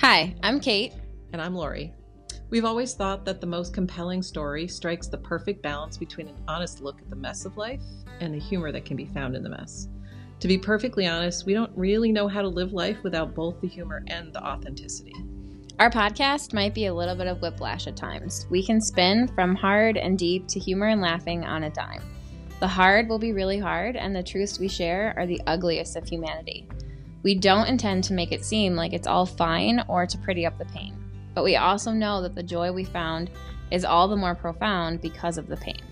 Hi, I'm Kate. And I'm Lori. We've always thought that the most compelling story strikes the perfect balance between an honest look at the mess of life and the humor that can be found in the mess. To be perfectly honest, we don't really know how to live life without both the humor and the authenticity. Our podcast might be a little bit of whiplash at times. We can spin from hard and deep to humor and laughing on a dime. The hard will be really hard, and the truths we share are the ugliest of humanity. We don't intend to make it seem like it's all fine or to pretty up the pain, but we also know that the joy we found is all the more profound because of the pain.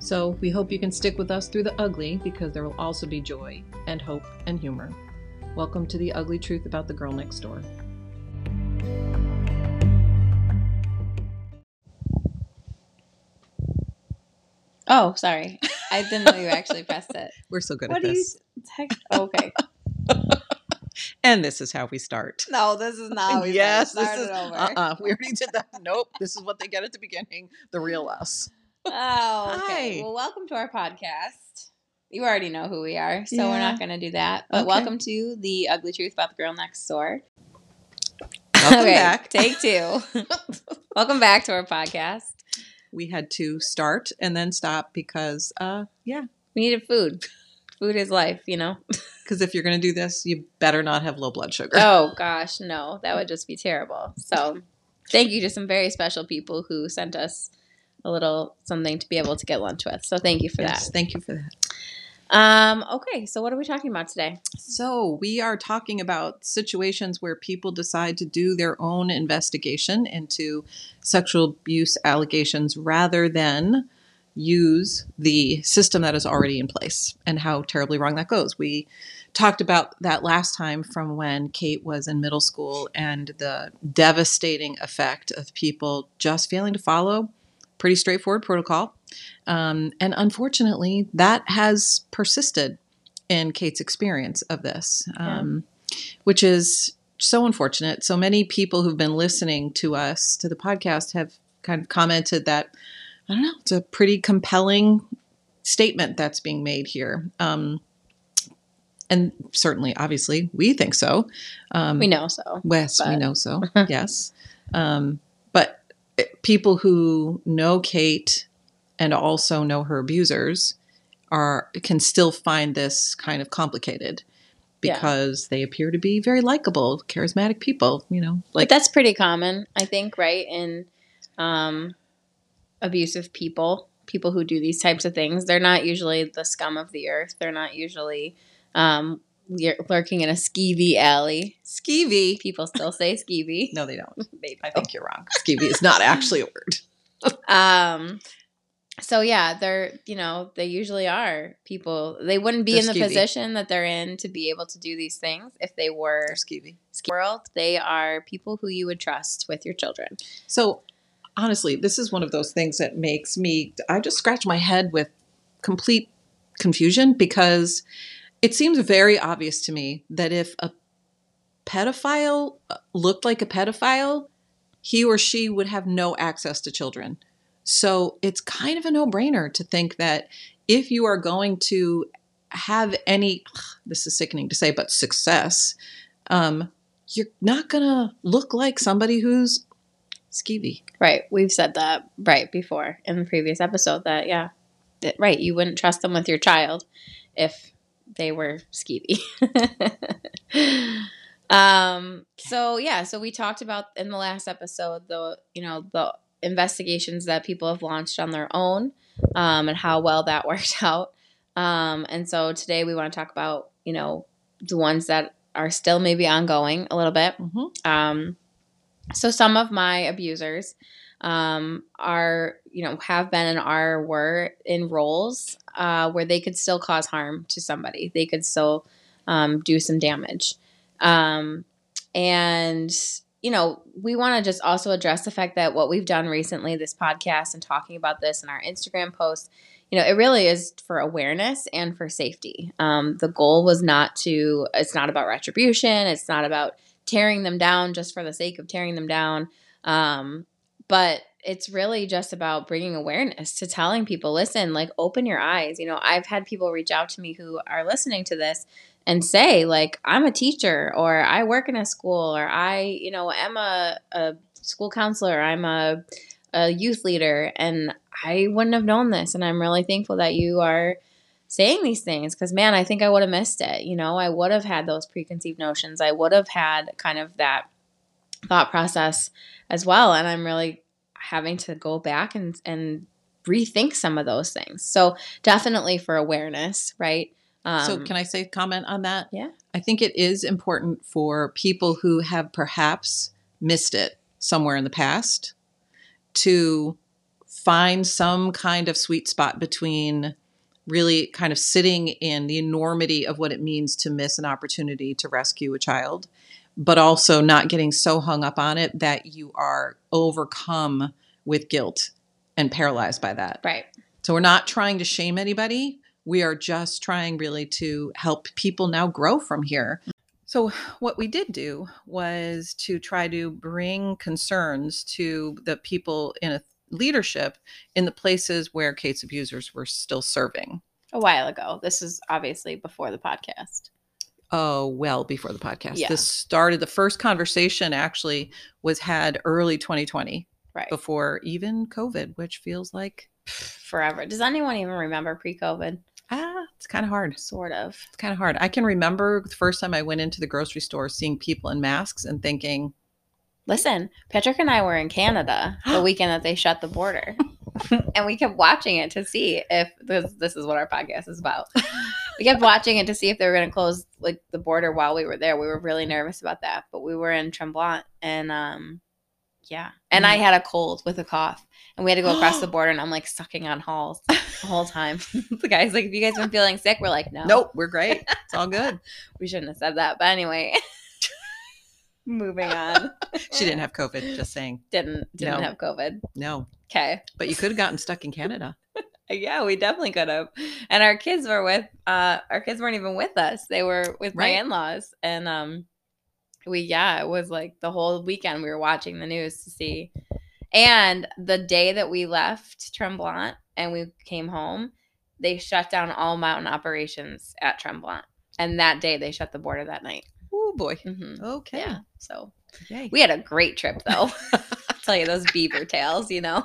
So we hope you can stick with us through the ugly because there will also be joy and hope and humor. Welcome to the ugly truth about the girl next door. Oh, sorry. I didn't know you actually pressed it. We're so good What at do you this. Oh, okay. And this is how we start. No, this is not. how we yes, this is. Uh-uh, we already did that. Nope. This is what they get at the beginning. The real us. Oh, okay. Hi. Well, welcome to our podcast. You already know who we are, so we're not going to do that. But Okay. welcome to the ugly truth about the girl next door. Welcome okay, back. take two. welcome back to our podcast. we had to start and then stop because, uh, yeah, We needed food. Food is life, you know. because if you're going to do this, you better not have low blood sugar. oh gosh, no, that would just be terrible. So, thank you to some very special people who sent us a little something to be able to get lunch with. So, thank you for yes, thank you for that. that. Um, okay, so what are we talking about today? So, we are talking about situations where people decide to do their own investigation into sexual abuse allegations rather than use the system that is already in place and how terribly wrong that goes. We talked about that last time from when Kate was in middle school and the devastating effect of people just failing to follow pretty straightforward protocol. Um, and unfortunately, that has persisted in Kate's experience of this, um, which is so unfortunate. So many people who've been listening to us, to the podcast, have kind of commented that, I don't know, it's a pretty compelling statement that's being made here. Um, and certainly, obviously, we think so. Um, We know so. Yes, we but- know so. yes. Um, but people who know Kate and also know her abusers are can still find this kind of complicated Yeah. because they appear to be very likable, charismatic people, you know, Like like that's pretty common, I think, right? In um, abusive people, people who do these types of things, they're not usually the scum of the earth. They're not usually um, lurking in a skeevy alley. skeevy. People still say skeevy. No, they don't. They I think you're wrong. Skeevy is not actually a word. Um, so yeah, they're you know they usually are people. They wouldn't be They're in the skeevy. position that they're in to be able to do these things if they were They're skeevy. world. They are people who you would trust with your children. So honestly, this is one of those things that makes me I just scratch my head with complete confusion because it seems very obvious to me that if a pedophile uh, looked like a pedophile, he or she would have no access to children. So it's kind of a no-brainer to think that if you are going to have any this is sickening to say but success um, you're not gonna look like somebody who's skeevy. Right. We've said that right before in the previous episode that yeah. That, right, you wouldn't trust them with your child if they were skeevy. um so yeah, so we talked about in the last episode the you know the investigations that people have launched on their own um and how well that worked out. Um and so today we want to talk about, you know, the ones that are still maybe ongoing a little bit. Mm-hmm. Um, so some of my abusers um, are, you know, have been and are were in roles uh, where they could still cause harm to somebody. They could still um, do some damage. Um, and you know, we want to just also address the fact that what we've done recently, this podcast, and talking about this in our Instagram posts, you know, it really is for awareness and for safety. Um, the goal was not to, it's not about retribution, it's not about tearing them down just for the sake of tearing them down. Um, but it's really just about bringing awareness to telling people listen like open your eyes you know i've had people reach out to me who are listening to this and say like i'm a teacher or i work in a school or i you know am a, a school counselor i'm a, a youth leader and i wouldn't have known this and i'm really thankful that you are saying these things because man i think i would have missed it you know i would have had those preconceived notions i would have had kind of that thought process as well and i'm really having to go back and and rethink some of those things so definitely for awareness right um, so, can I say comment on that? Yeah. I think it is important for people who have perhaps missed it somewhere in the past to find some kind of sweet spot between really kind of sitting in the enormity of what it means to miss an opportunity to rescue a child, but also not getting so hung up on it that you are overcome with guilt and paralyzed by that. Right. So we're not trying to shame anybody. We are just trying really to help people now grow from here. So, what we did do was to try to bring concerns to the people in a leadership in the places where Kate's abusers were still serving. A while ago. This is obviously before the podcast. Oh, well, before the podcast. Yeah. This started, the first conversation actually was had early 2020, Right. before even COVID, which feels like, Forever. Does anyone even remember pre COVID? ah, it's kind of hard. Sort of. It's kind of hard. I can remember the first time I went into the grocery store seeing people in masks and thinking, Listen, Patrick and I were in Canada the weekend that they shut the border. and we kept watching it to see if this this is what our podcast is about. we kept watching it to see if they were going to close like the border while we were there. We were really nervous about that, but we were in Tremblant and um yeah. And I had a cold with a cough and we had to go across the border and I'm like sucking on halls the whole time. the guy's like, "Have you guys been feeling sick?" We're like, "No." nope, we're great. It's all good. We shouldn't have said that. But anyway, moving on. She didn't have COVID, just saying. didn't didn't No. have COVID. No, Okay. but you could have gotten stuck in Canada. Yeah, we definitely could have. And our kids were with uh our kids weren't even with us. They were with my Right. in-laws and um we yeah, it was like the whole weekend we were watching the news to see. And the day that we left Tremblant and we came home, they shut down all mountain operations at Tremblant. And that day they shut the border that night. Oh boy. hmm Okay. Yeah. So we had a great trip though. I'll tell you those beaver tails, you know.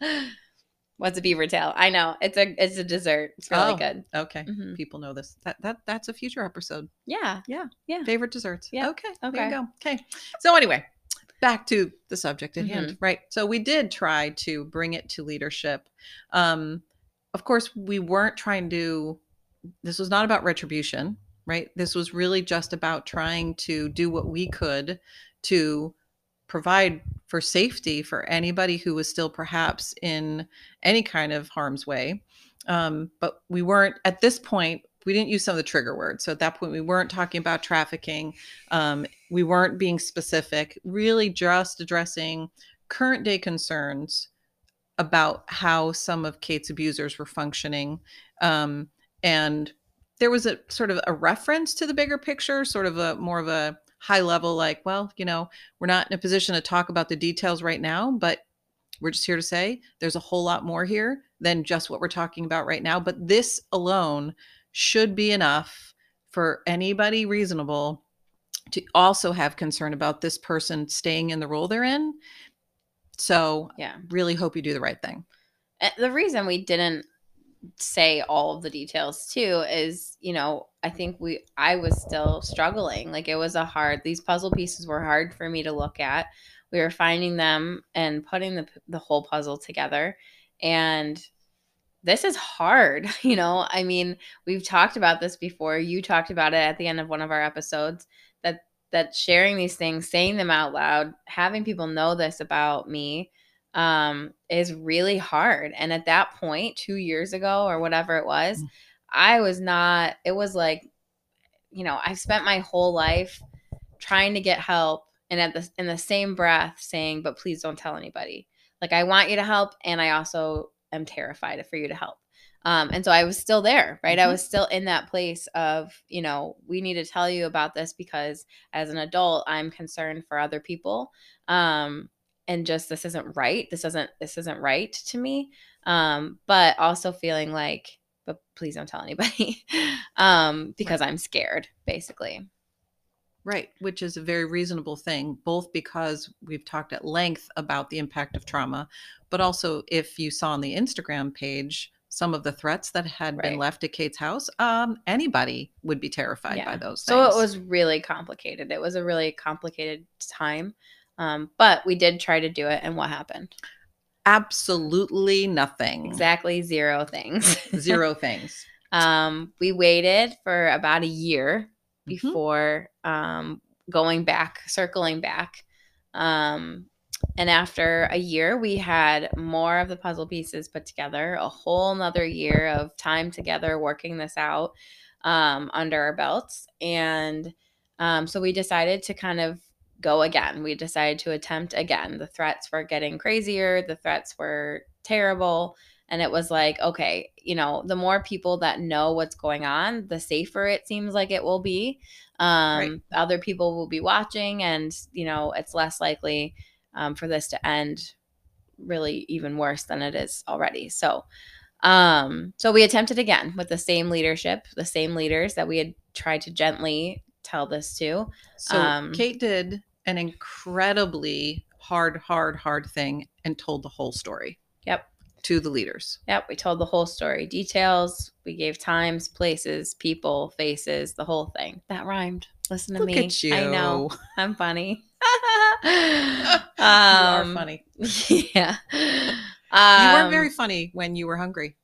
What's a beaver tail? I know. It's a it's a dessert. It's really Oh. good. okay. Mhm. People know this. That that that's a future episode. Yeah. Yeah, yeah. Favorite desserts. Yeah. Okay. There Okay. you go. Okay. So anyway, back to the subject at Mm-hmm. hand. Right. So we did try to bring it to leadership. Um, of course, we weren't trying to. This was not about retribution. Right. This was really just about trying to do what we could to provide for safety for anybody who was still perhaps in any kind of harm's way. Um, but we weren't at this point. We didn't use some of the trigger words. So at that point, we weren't talking about trafficking. Um, we weren't being specific. Really, just addressing current day concerns about how some of Kate's abusers were functioning. Um, and there was a sort of a reference to the bigger picture, sort of a more of a high level, like, well, you know, we're not in a position to talk about the details right now, but we're just here to say there's a whole lot more here than just what we're talking about right now. But this alone should be enough for anybody reasonable to also have concern about this person staying in the role they're in. So, Yeah. really hope you do the right thing. Eh, the reason we didn't say all of the details too is, you know, I think we I was still struggling. Like it was a hard these puzzle pieces were hard for me to look at. We were finding them and putting the the whole puzzle together and this is hard, you know. I mean, we've talked about this before. You talked about it at the end of one of our episodes that that sharing these things, saying them out loud, having people know this about me um is really hard and at that point 2 years ago or whatever it was Mm. i was not it was like you know i've spent my whole life trying to get help and at the in the same breath saying but please don't tell anybody like i want you to help and i also am terrified for you to help um, and so i was still there right i Mhm. was still in that place of you know we need to tell you about this because as an adult i'm concerned for other people um, and just this isn't right. This doesn't this isn't right to me. Um, but also feeling like, but please don't tell anybody. um, because I'm scared, basically. Right, which is a very reasonable thing, both because we've talked at length about the impact of trauma, but also if you saw on the Instagram page some of the threats that had been left at Kate's house, um, anybody would be terrified Yeah. by those. So it was really complicated. It was a really complicated time. Um, but we did try to do it, and what happened? absolutely nothing. Exactly zero things. Zero things. Um, we waited for about a year Mhm. before um, going back, circling back. Um, and after a year, we had more of the puzzle pieces put together, a whole nother year of time together working this out um, under our belts. And um, so we decided to kind of go again. We decided to attempt again. The threats were getting crazier, the threats were terrible. And it was like, okay, you know, the more people that know what's going on, the safer it seems like it will be. Um, Right. Other people will be watching, and, you know, it's less likely um, for this to end really even worse than it is already. So, um, so we attempted again with the same leadership, the same leaders that we had tried to gently tell this to. So Um, Kate did an incredibly hard, hard, hard thing and told the whole story Yep. to the leaders. Yep, we told the whole story, details. We gave times, places, people, faces, the whole thing. That rhymed. Listen to Look me. at you. I know. I'm funny. you um, are funny. Yeah. you weren't Um, very funny when you were hungry.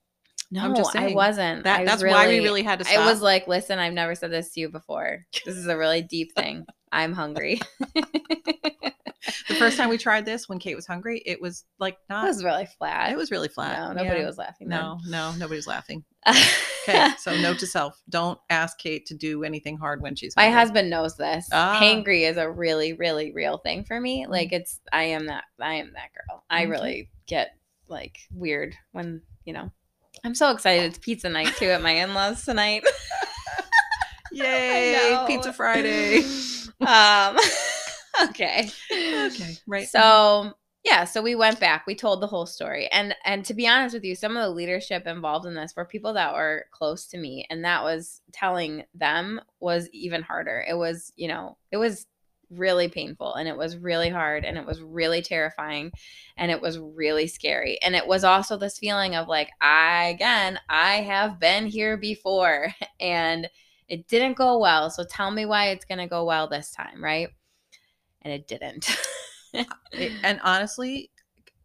No, I'm just I saying. wasn't. That I that's why we really- really had to I was like, listen, I've never said this to you before. This is a really deep thing. I'm hungry. the first time we tried this when Kate was hungry, it was like not. It was really flat. It was really flat. No, nobody Yeah. was laughing. No, no, nobody's laughing. Okay, so note to self: don't ask Kate to do anything hard when she's. Hungry. My husband knows this. Ah. Hangry is a really, really real thing for me. Like it's I am that I am that girl. I Okay. really get like weird when, you know. I'm so excited it's pizza night too at my in-laws tonight. Yay! Pizza Friday. Um okay. okay, right. So yeah, so we went back. We told the whole story, and and to be honest with you, some of the leadership involved in this were people that were close to me, and that was telling them was even harder. It was you know it was really painful, and it was really hard, and it was really terrifying, and it was really scary, and it was also this feeling of like I again I have been here before, and it didn't go well. So tell me why it's gonna go well this time, right? And it didn't. And honestly,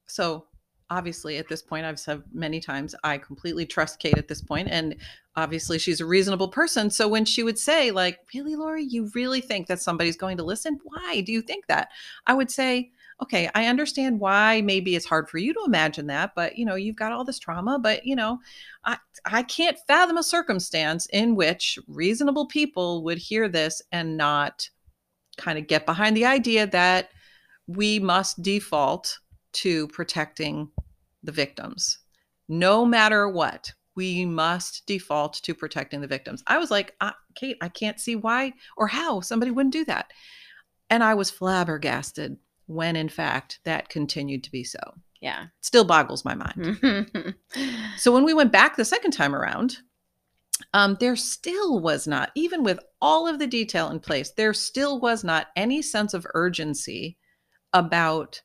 so obviously at this point, I've said many times, I completely trust Kate at this point, and obviously she's a reasonable person. So when she would say, like, "Really, Lori, you really think that somebody's going to listen? Why do you think that?" I would say, "Okay, I understand why maybe it's hard for you to imagine that, but you know, you've got all this trauma, but you know, I I can't fathom a circumstance in which reasonable people would hear this and not kind of get behind the idea that we must default to protecting the victims. No matter what, we must default to protecting the victims. I was like, Kate, I can't see why or how somebody wouldn't do that. And I was flabbergasted when, in fact, that continued to be so. yeah. It still boggles my mind. So when we went back the second time around, um, there still was not, even with all of the detail in place, there still was not any sense of urgency about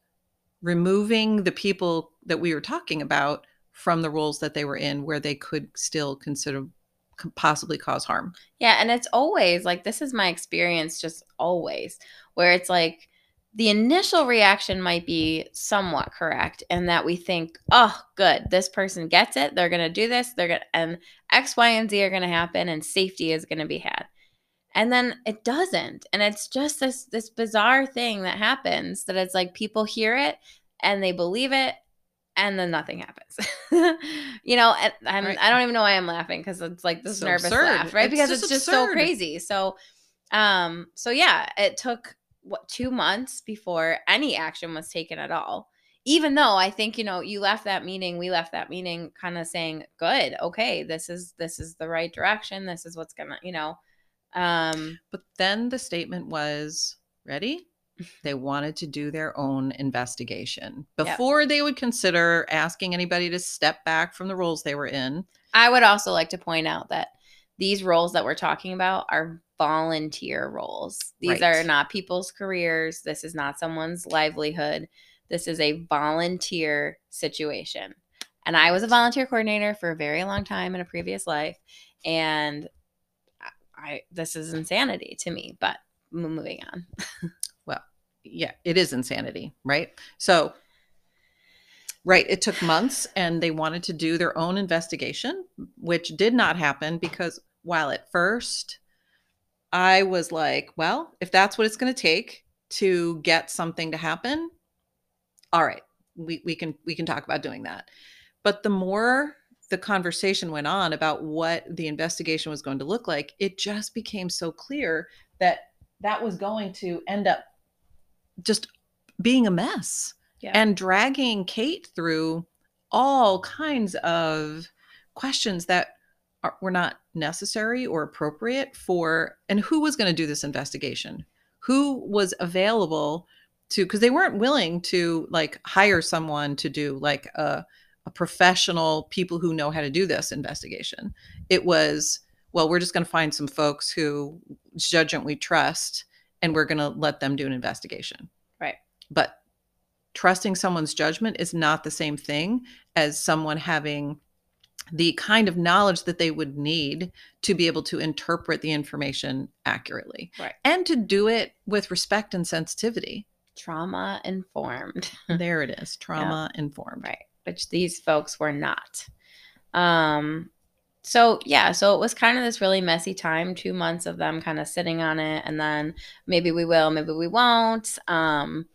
removing the people that we were talking about from the roles that they were in where they could still consider possibly cause harm. Yeah, and it's always like this is my experience just always where it's like the initial reaction might be somewhat correct and that we think, "Oh, good. This person gets it. They're going to do this. They're going to and X, Y, and Z are going to happen and safety is going to be had." And then it doesn't. And it's just this this bizarre thing that happens that it's like people hear it and they believe it and then nothing happens. you know, and I'm, Right. I don't even know why I'm laughing because it's like this So nervous absurd. laugh, right? It's because just it's just so crazy. So, um, so yeah, it took what two months before any action was taken at all. Even though I think you know you left that meeting, we left that meeting kind of saying, "Good, okay, this is this is the right direction. This is what's gonna, you know." Um, But then the statement was ready? They wanted to do their own investigation Yep. before they would consider asking anybody to step back from the roles they were in. I would also like to point out that these roles that we're talking about are volunteer roles. These Right. are not people's careers. This is not someone's livelihood. This is a volunteer situation. And I was a volunteer coordinator for a very long time in a previous life. And I, this is insanity to me, but m- moving on. Well, yeah, it is insanity, right? So, right, it took months and they wanted to do their own investigation, which did not happen because while at first I was like, well, if that's what it's going to take to get something to happen, all right, we, we can we can talk about doing that. But the more the conversation went on about what the investigation was going to look like, it just became so clear that that was going to end up just being a mess Yeah. and dragging Kate through all kinds of questions that are, were not necessary or appropriate for and who was going to do this investigation? Who was available to because they weren't willing to like hire someone to do like a, a professional people who know how to do this investigation. It was well we're just going to find some folks who judgment we trust and we're going to let them do an investigation. Right. but trusting someone's judgment is not the same thing as someone having the kind of knowledge that they would need to be able to interpret the information accurately Right. and to do it with respect and sensitivity Trauma informed. there it is trauma informed Right. Which these folks were not. Um so yeah, so it was kind of this really messy time, 2 months of them kind of sitting on it and then maybe we will, maybe we won't. Um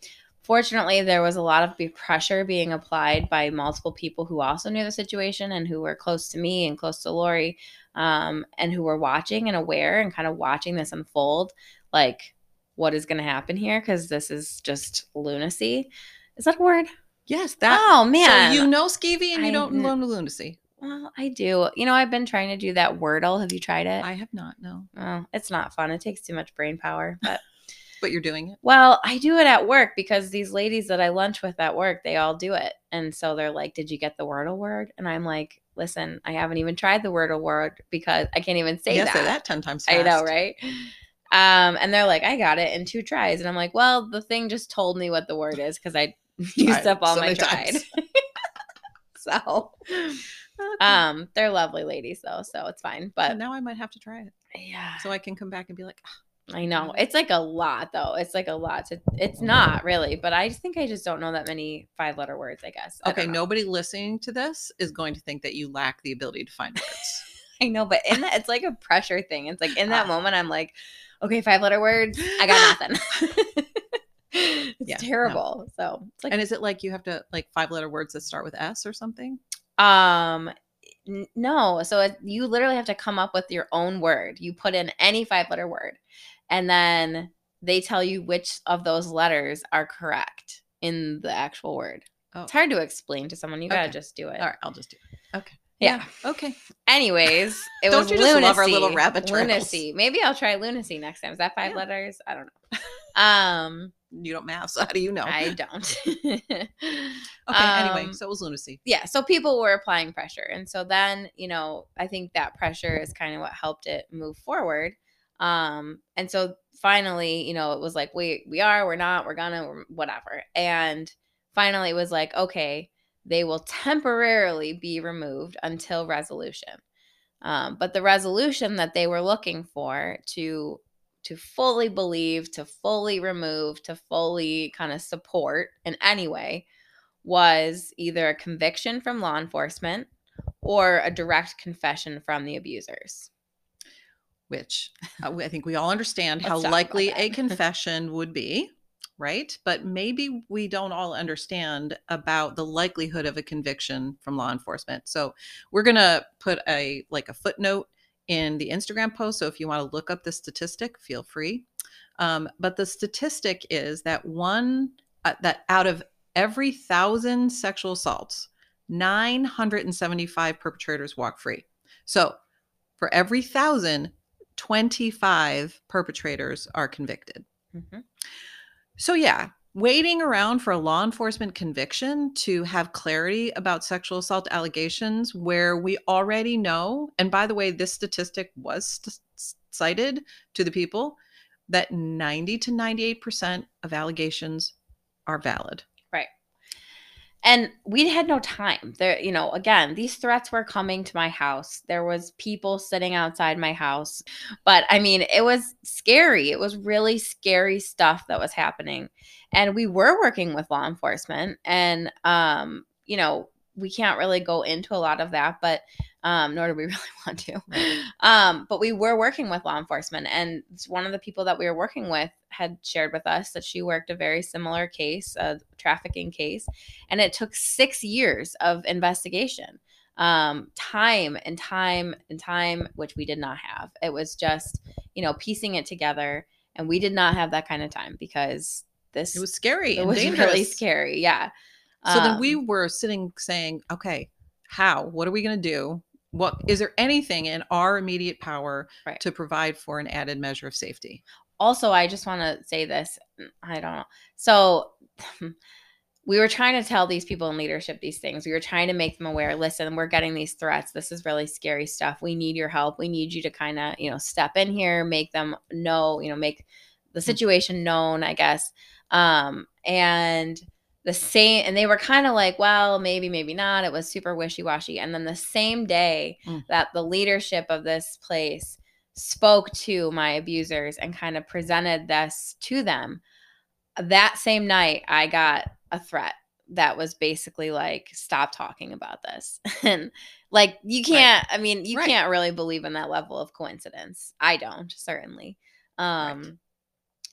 fortunately there was a lot of pressure being applied by multiple people who also knew the situation and who were close to me and close to Lori um and who were watching and aware and kind of watching this unfold like what is going to happen here because this is just lunacy. Is that a word? yes that oh man, so you know skeevy and you I don't know lunacy Well, I do. You know, I've been trying to do that Wordle. Have you tried it? i have not no oh, it's not fun. It takes too much brain power. But but you're doing it well, I do it at work because these ladies that I lunch with at work, they all do it. And so they're like, "Did you get the Wordle word?" And I'm like, "Listen, I haven't even tried the Wordle word because I can't even say yeah, that." say that 10 times I know, right? Um, and they're like, "I got it in two tries," and I'm like, "Well, the thing just told me what the word is because I used up all so my many tried." times. so, um, they're lovely ladies though, so it's fine. but But now i might have to try it yeah, so i can come back and be like "Ah, I know it's like a lot though. It's like a lot to. It's not really, but I just think I just don't know that many five letter words. I guess. I okay nobody listening to this is going to think that you lack the ability to find words I know, but in that, it's like a pressure thing. It's like in that Ah. moment, I'm like, okay, five letter words. I got nothing. it's Yeah, no. terrible. So it's like and is it like you have to like five letter words that start with s or something Um, no. So it, you literally have to come up with your own word. You put in any five letter word, and then they tell you which of those letters are correct in the actual word. Oh. It's hard to explain to someone. You gotta just do it. all right i'll just do it okay Yeah. okay Anyways, it Don't was you just lunacy. love our little rabbit trails? lunacy. Maybe I'll try lunacy next time. Is that five Yeah. letters? I don't know. Um, you don't math so how do you know? I don't. okay anyway Um, so it was lunacy. yeah so people were applying pressure and so then you know i think that pressure is kind of what helped it move forward. Um and so finally you know it was like we we are we're not we're gonna we're whatever. And finally it was like okay they will temporarily be removed until resolution. Um, but the resolution that they were looking for to to fully believe to fully remove to fully kind of support in any way was either a conviction from law enforcement or a direct confession from the abusers. which uh, I think we all understand how Let's talk about likely a confession would be, right? But maybe we don't all understand about the likelihood of a conviction from law enforcement. So we're gonna put a like a footnote in the Instagram post. So if you want to look up the statistic, feel free. Um, but the statistic is that one uh, that out of every thousand sexual assaults, 975 perpetrators walk free. So for every thousand, 25 perpetrators are convicted. Mhm. So, yeah, waiting around for a law enforcement conviction to have clarity about sexual assault allegations where we already know, and by the way, this statistic was st- cited to the people that 90 to 98% of allegations are valid. Right. And we had no time. There you know again these threats were coming to my house. There was people sitting outside my house. But i mean it was scary. It was really scary stuff that was happening and we were working with law enforcement and um you know we can't really go into a lot of that but um nor do we really want to. Um but we were working with law enforcement and one of the people that we were working with had shared with us that she worked a very similar case a trafficking case and it took six years of investigation um, time and time and time which we did not have. It was just you know piecing it together and we did not have that kind of time because this It was scary it was dangerous. really scary yeah So then we Um, were sitting saying, okay, how? What are we going to do? What is there anything in our immediate power Right. to provide for an added measure of safety? also i just want to say this i don't know so we were trying to tell these people in leadership these things we were trying to make them aware listen we're getting these threats this is really scary stuff we need your help we need you to kind of you know step in here make them know you know make the situation known i guess um and the same and they were kind of like well maybe maybe not. It was super wishy-washy. And then the same day Mm. that the leadership of this place spoke to my abusers and kind of presented this to them that same night i got a threat that was basically like stop talking about this. And like you can't i mean you Right. can't really believe in that level of coincidence. I don't certainly. Um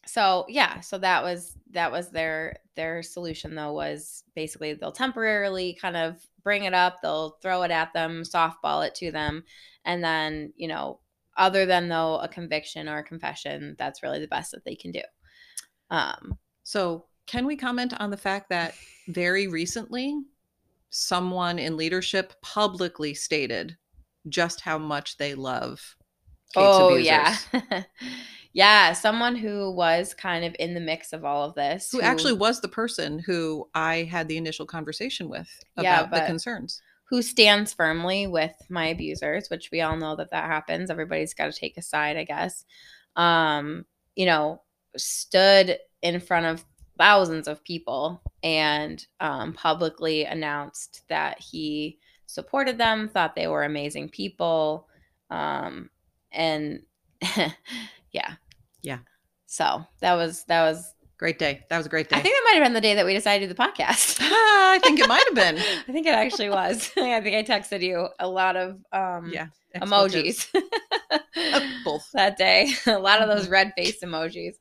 so yeah so that was that was their their solution though was basically they'll temporarily kind of bring it up they'll throw it at them softball it to them and then you know other than though a conviction or a confession that's really the best that they can do. Um So, can we comment on the fact that very recently someone in leadership publicly stated just how much they love Kate's oh abusers, yeah yeah someone who was kind of in the mix of all of this who actually was the person who I had the initial conversation with about Yeah, the concerns. who stands firmly with my abusers, which we all know that that happens. Everybody's got to take a side, I guess. Um, you know, stood in front of thousands of people and um, publicly announced that he supported them, thought they were amazing people, um, and yeah, Yeah. So that was that was. Great day. That was a great day. I think that might have been the day that we decided to do the podcast. Ah, I think it might have been. I think it actually was. I think I texted you a lot of um, Yeah. emojis Uh, both. that day. a lot of those red face emojis.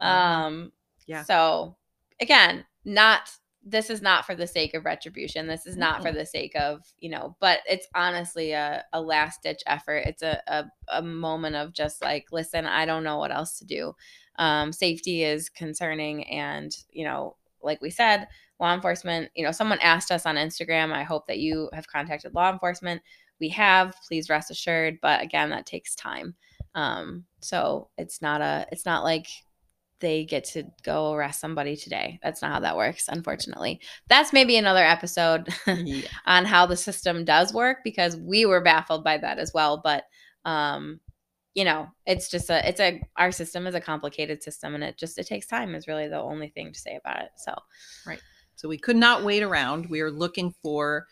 Um, Yeah. So again, not this is not for the sake of retribution. This is not for the sake of you know, but it's honestly a, a last ditch effort. It's a, a a moment of just like, listen, I don't know what else to do. Um, safety is concerning, and you know, like we said, law enforcement. You know, someone asked us on Instagram. I hope that you have contacted law enforcement. We have. Please rest assured. But again, that takes time. Um, so it's not a. It's not like they get to go arrest somebody today. That's not how that works, unfortunately. That's maybe another episode Yeah. on how the system does work because we were baffled by that as well. But um, you know, it's just a it's a our system is a complicated system and it just it takes time is really the only thing to say about it. So right. So we could not wait around. We are looking for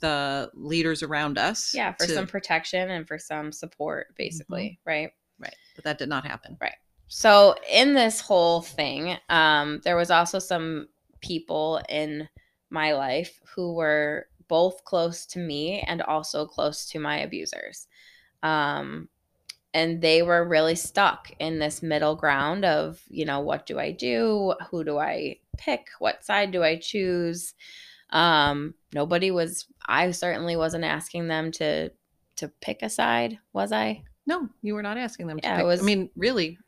the leaders around us. yeah, for to- some protection and for some support, basically, right? right, but that did not happen. So in this whole thing, um, there was also some people in my life who were both close to me and also close to my abusers. Um, and they were really stuck in this middle ground of, you know, what do I do? Who do I pick? What side do I choose? Um, nobody was I certainly wasn't asking them to to pick a side, was I? No, you were not asking them to. Yeah, it pick, was- I mean, really.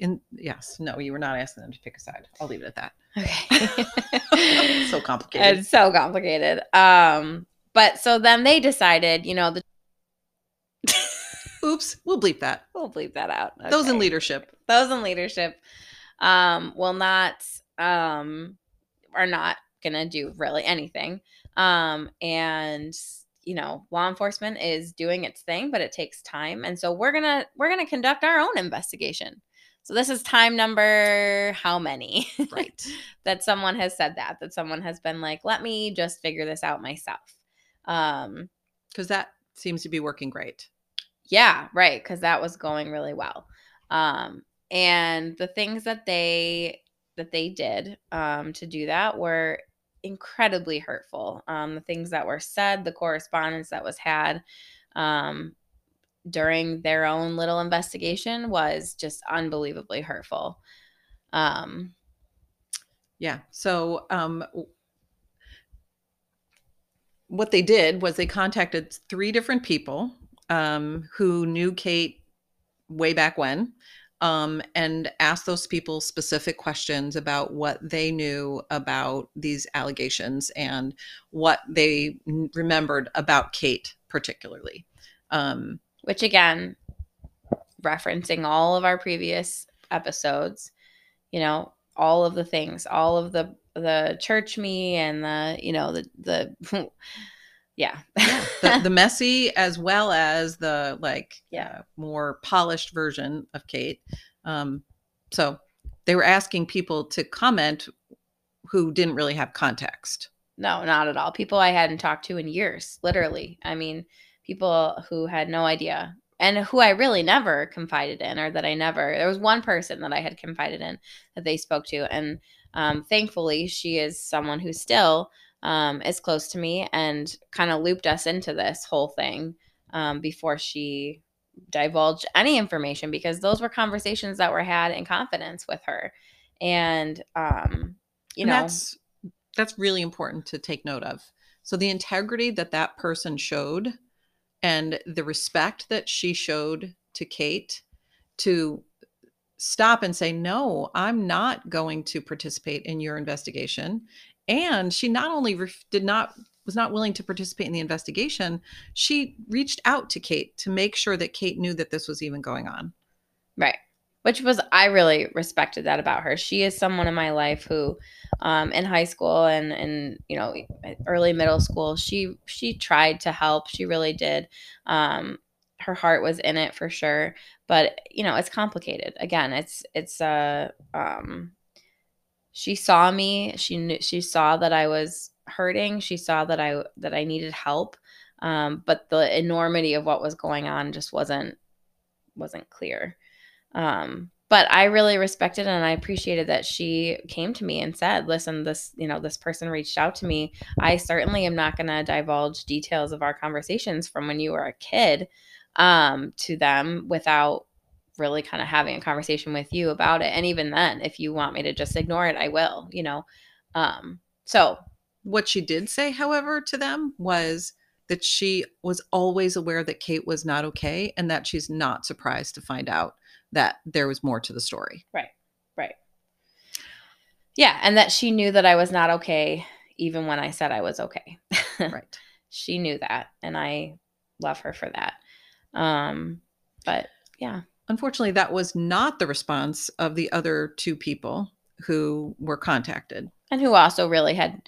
In yes, no, you were not asking them to pick a side. I'll leave it at that. Okay. so complicated. It's so complicated. Um, but so then they decided, you know, the Oops, we'll bleep that. we'll bleep that out. Those in leadership. those in leadership um, will not um, are not gonna do really anything. Um, and you know, law enforcement is doing its thing, but it takes time, and so we're gonna we're gonna conduct our own investigation. So this is time number how many? Right. that someone has said that that someone has been like, let me just figure this out myself. Um, Because that seems to be working great. yeah, right. Because that was going really well. Um, and the things that they that they did um, to do that were incredibly hurtful. Um, the things that were said, the correspondence that was had um, during their own little investigation was just unbelievably hurtful. Um, Yeah. So um, what they did was they contacted three different people um, who knew Kate way back when um, and asked those people specific questions about what they knew about these allegations and what they remembered about Kate particularly. Um, which again referencing all of our previous episodes you know all of the things all of the the church me and the you know the the yeah the, the messy as well as the like Yeah. uh, more polished version of Kate. Um, so they were asking people to comment who didn't really have context. no not at all people i hadn't talked to in years literally i mean people who had no idea and who i really never confided in or that i never there was one person that i had confided in that they spoke to and um, thankfully she is someone who still um, is close to me and kind of looped us into this whole thing um, before she divulged any information because those were conversations that were had in confidence with her and um, you And know that's that's really important to take note of. So the integrity that that person showed and the respect that she showed to Kate to stop and say no i'm not going to participate in your investigation and she not only ref- did not was not willing to participate in the investigation she reached out to kate to make sure that kate knew that this was even going on Right. Which was, I really respected that about her. She is someone in my life who, um, in high school and, and, you know, early middle school, she, she tried to help. She really did. Um, her heart was in it for sure. But, you know, it's complicated. Again, it's, it's, uh, um, she saw me. She knew, she saw that I was hurting. She saw that I, that I needed help. Um, but the enormity of what was going on just wasn't, wasn't clear. Um, but I really respected and I appreciated that she came to me and said, "Listen, this, you know, this person reached out to me. I certainly am not going to divulge details of our conversations from when you were a kid um, to them without really kind of having a conversation with you about it. And even then, if you want me to just ignore it, I will, you know. Um, so what she did say however to them was that she was always aware that kate was not okay and that she's not surprised to find out that there was more to the story Right. Right. Yeah, and that she knew that I was not okay even when I said I was okay. right she knew that and I love her for that. Um but yeah. Unfortunately, that was not the response of the other two people who were contacted. And who also really had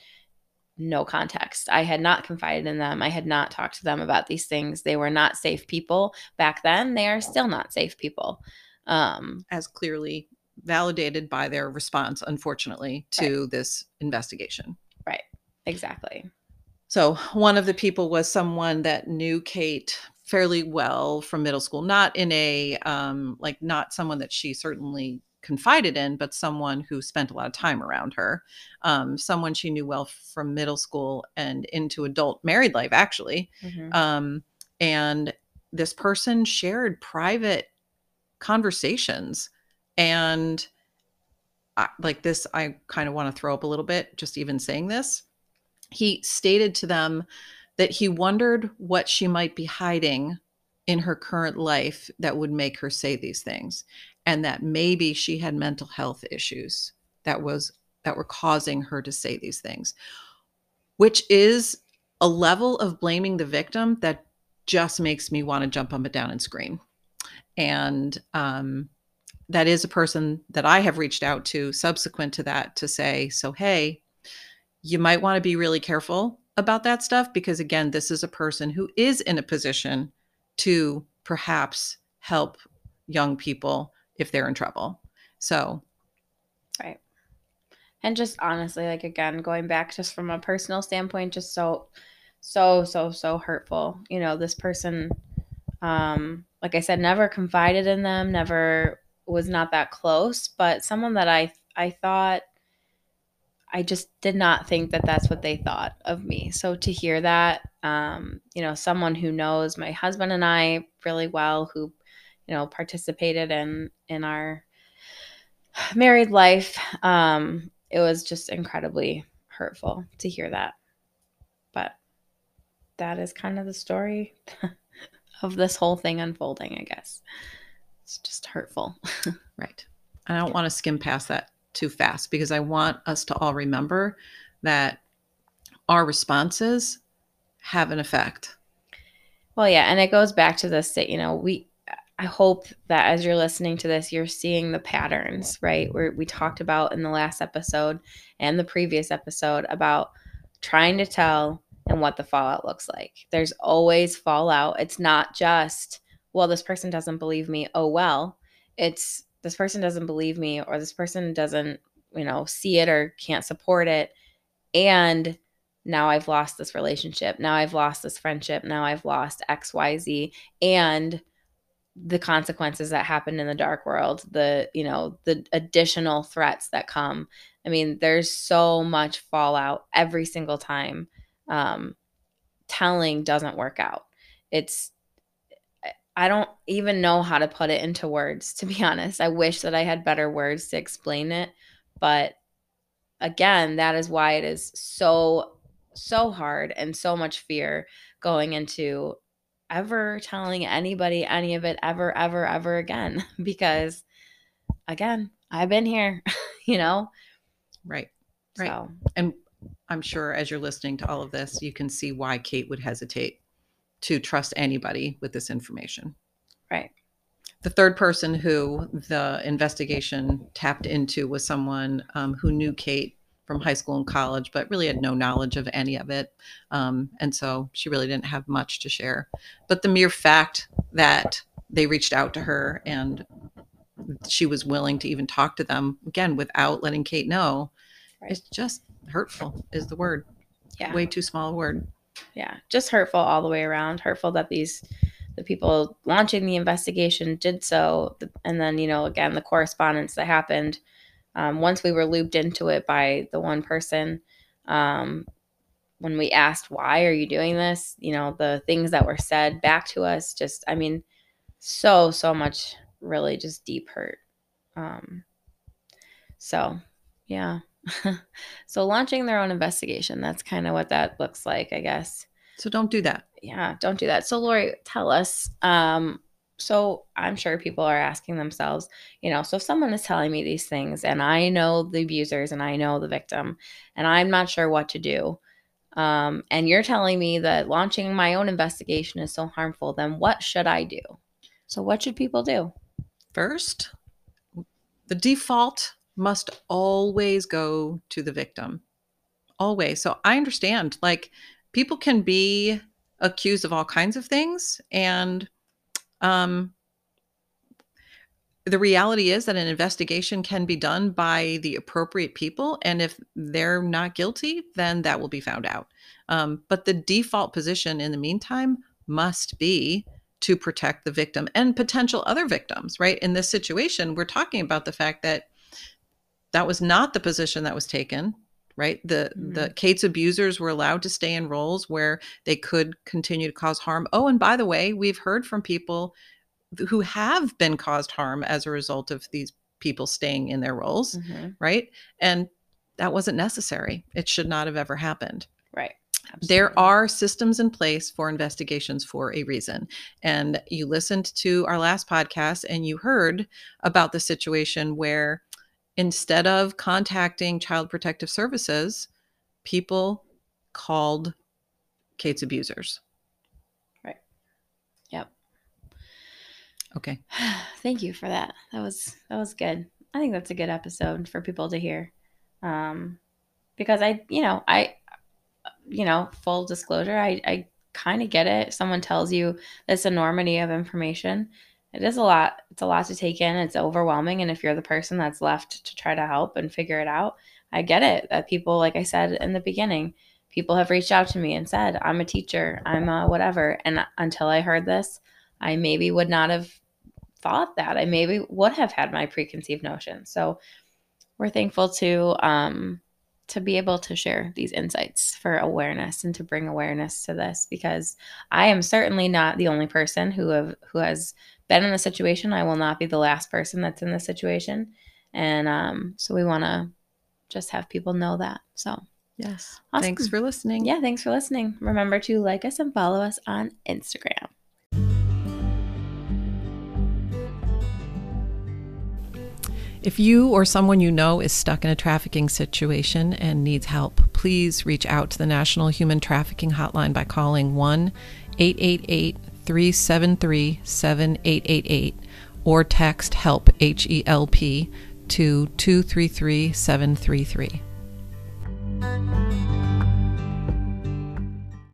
no context. I had not confided in them. I had not talked to them about these things. They were not safe people back then. They are still not safe people. Um as clearly validated by their response, unfortunately, to this investigation. Right. Exactly. So, one of the people was someone that knew Kate fairly well from middle school, not in a, um, like, not someone that she certainly confided in, but someone who spent a lot of time around her. Um, someone she knew well from middle school and into adult married life, actually. Mhm. um, and this person shared private conversations and I, like this i kind of want to throw up a little bit just even saying this he stated to them that he wondered what she might be hiding in her current life that would make her say these things and that maybe she had mental health issues that was that were causing her to say these things which is a level of blaming the victim that just makes me want to jump up and down and scream. And um, that is a person that I have reached out to subsequent to that to say, so, hey, you might want to be really careful about that stuff because, again, this is a person who is in a position to perhaps help young people if they're in trouble. So, right. And just honestly, like, again, going back just from a personal standpoint, just so, so, so, so hurtful. You know, this person, um, like I said, never confided in them, never was not that close, but someone that I I thought I just did not think that that's what they thought of me. So to hear that, um, you know, someone who knows my husband and I really well, who, you know, participated in in our married life, um, it was just incredibly hurtful to hear that. But that is kind of the story of this whole thing unfolding, I guess it's just hurtful. right. I don't want to skim past that too fast because I want us to all remember that our responses have an effect. Well, yeah, and it goes back to this that you know we. I hope that as you're listening to this, you're seeing the patterns, right? Where we talked about in the last episode and the previous episode about trying to tell and what the fallout looks like. There's always fallout. It's not just well, this person doesn't believe me. Oh, well, it's this person doesn't believe me or this person doesn't, you know, see it or can't support it. And now I've lost this relationship. Now I've lost this friendship. Now I've lost XYZ. And the consequences that happen in the dark world, the, you know, the additional threats that come. I mean, there's so much fallout every single time. Um, telling doesn't work out. It's I don't even know how to put it into words, to be honest. I wish that I had better words to explain it. But again, that is why it is so, so hard and so much fear going into ever telling anybody any of it ever, ever, ever again. Because again, I've been here, you know? Right. Right. So. And I'm sure as you're listening to all of this, you can see why Kate would hesitate to trust anybody with this information. Right. The third person who the investigation tapped into was someone um, who knew Kate from high school and college, but really had no knowledge of any of it. Um, and so she really didn't have much to share. But the mere fact that they reached out to her and she was willing to even talk to them again without letting Kate know right. is just hurtful, is the word. Yeah. Way too small a word yeah, just hurtful all the way around. Hurtful that these the people launching the investigation did so, and then you know again the correspondence that happened um, once we were looped into it by the one person. Um, when we asked why are you doing this, you know the things that were said back to us, just I mean, so so much really just deep hurt. Um, so yeah. so launching their own investigation, that's kind of what that looks like, I guess. So don't do that. Yeah, don't do that. So Lori, tell us. Um, so I'm sure people are asking themselves, you know, so if someone is telling me these things and I know the abusers and I know the victim and I'm not sure what to do, um, and you're telling me that launching my own investigation is so harmful, then what should I do? So what should people do? First, the default must always go to the victim. Always. So I understand, like, people can be accused of all kinds of things. And um, the reality is that an investigation can be done by the appropriate people. And if they're not guilty, then that will be found out. Um, but the default position in the meantime must be to protect the victim and potential other victims, right? In this situation, we're talking about the fact that that was not the position that was taken right the mm-hmm. the kate's abusers were allowed to stay in roles where they could continue to cause harm oh and by the way we've heard from people who have been caused harm as a result of these people staying in their roles mm-hmm. right and that wasn't necessary it should not have ever happened right Absolutely. There are systems in place for investigations for a reason. And you listened to our last podcast and you heard about the situation where instead of contacting Child Protective Services, people called Kate's abusers. Right. Yep. Okay. Thank you for that. That was that was good. I think that's a good episode for people to hear. Um because I, you know, I you know, full disclosure, I I kind of get it. Someone tells you this enormity of information. It is a lot. It's a lot to take in. It's overwhelming and if you're the person that's left to try to help and figure it out, I get it. That people like I said in the beginning, people have reached out to me and said, "I'm a teacher. I'm a whatever." And until I heard this, I maybe would not have thought that. I maybe would have had my preconceived notion. So we're thankful to um, to be able to share these insights for awareness and to bring awareness to this because I am certainly not the only person who have who has been in the situation. I will not be the last person that's in this situation, and um, so we want to just have people know that. So Yes. Awesome. Thanks for listening. yeah, thanks for listening. Remember to like us and follow us on Instagram. If you or someone you know is stuck in a trafficking situation and needs help, please reach out to the National Human Trafficking Hotline by calling 1 888 373 7888 or text HELP, H E L P, to 233 733.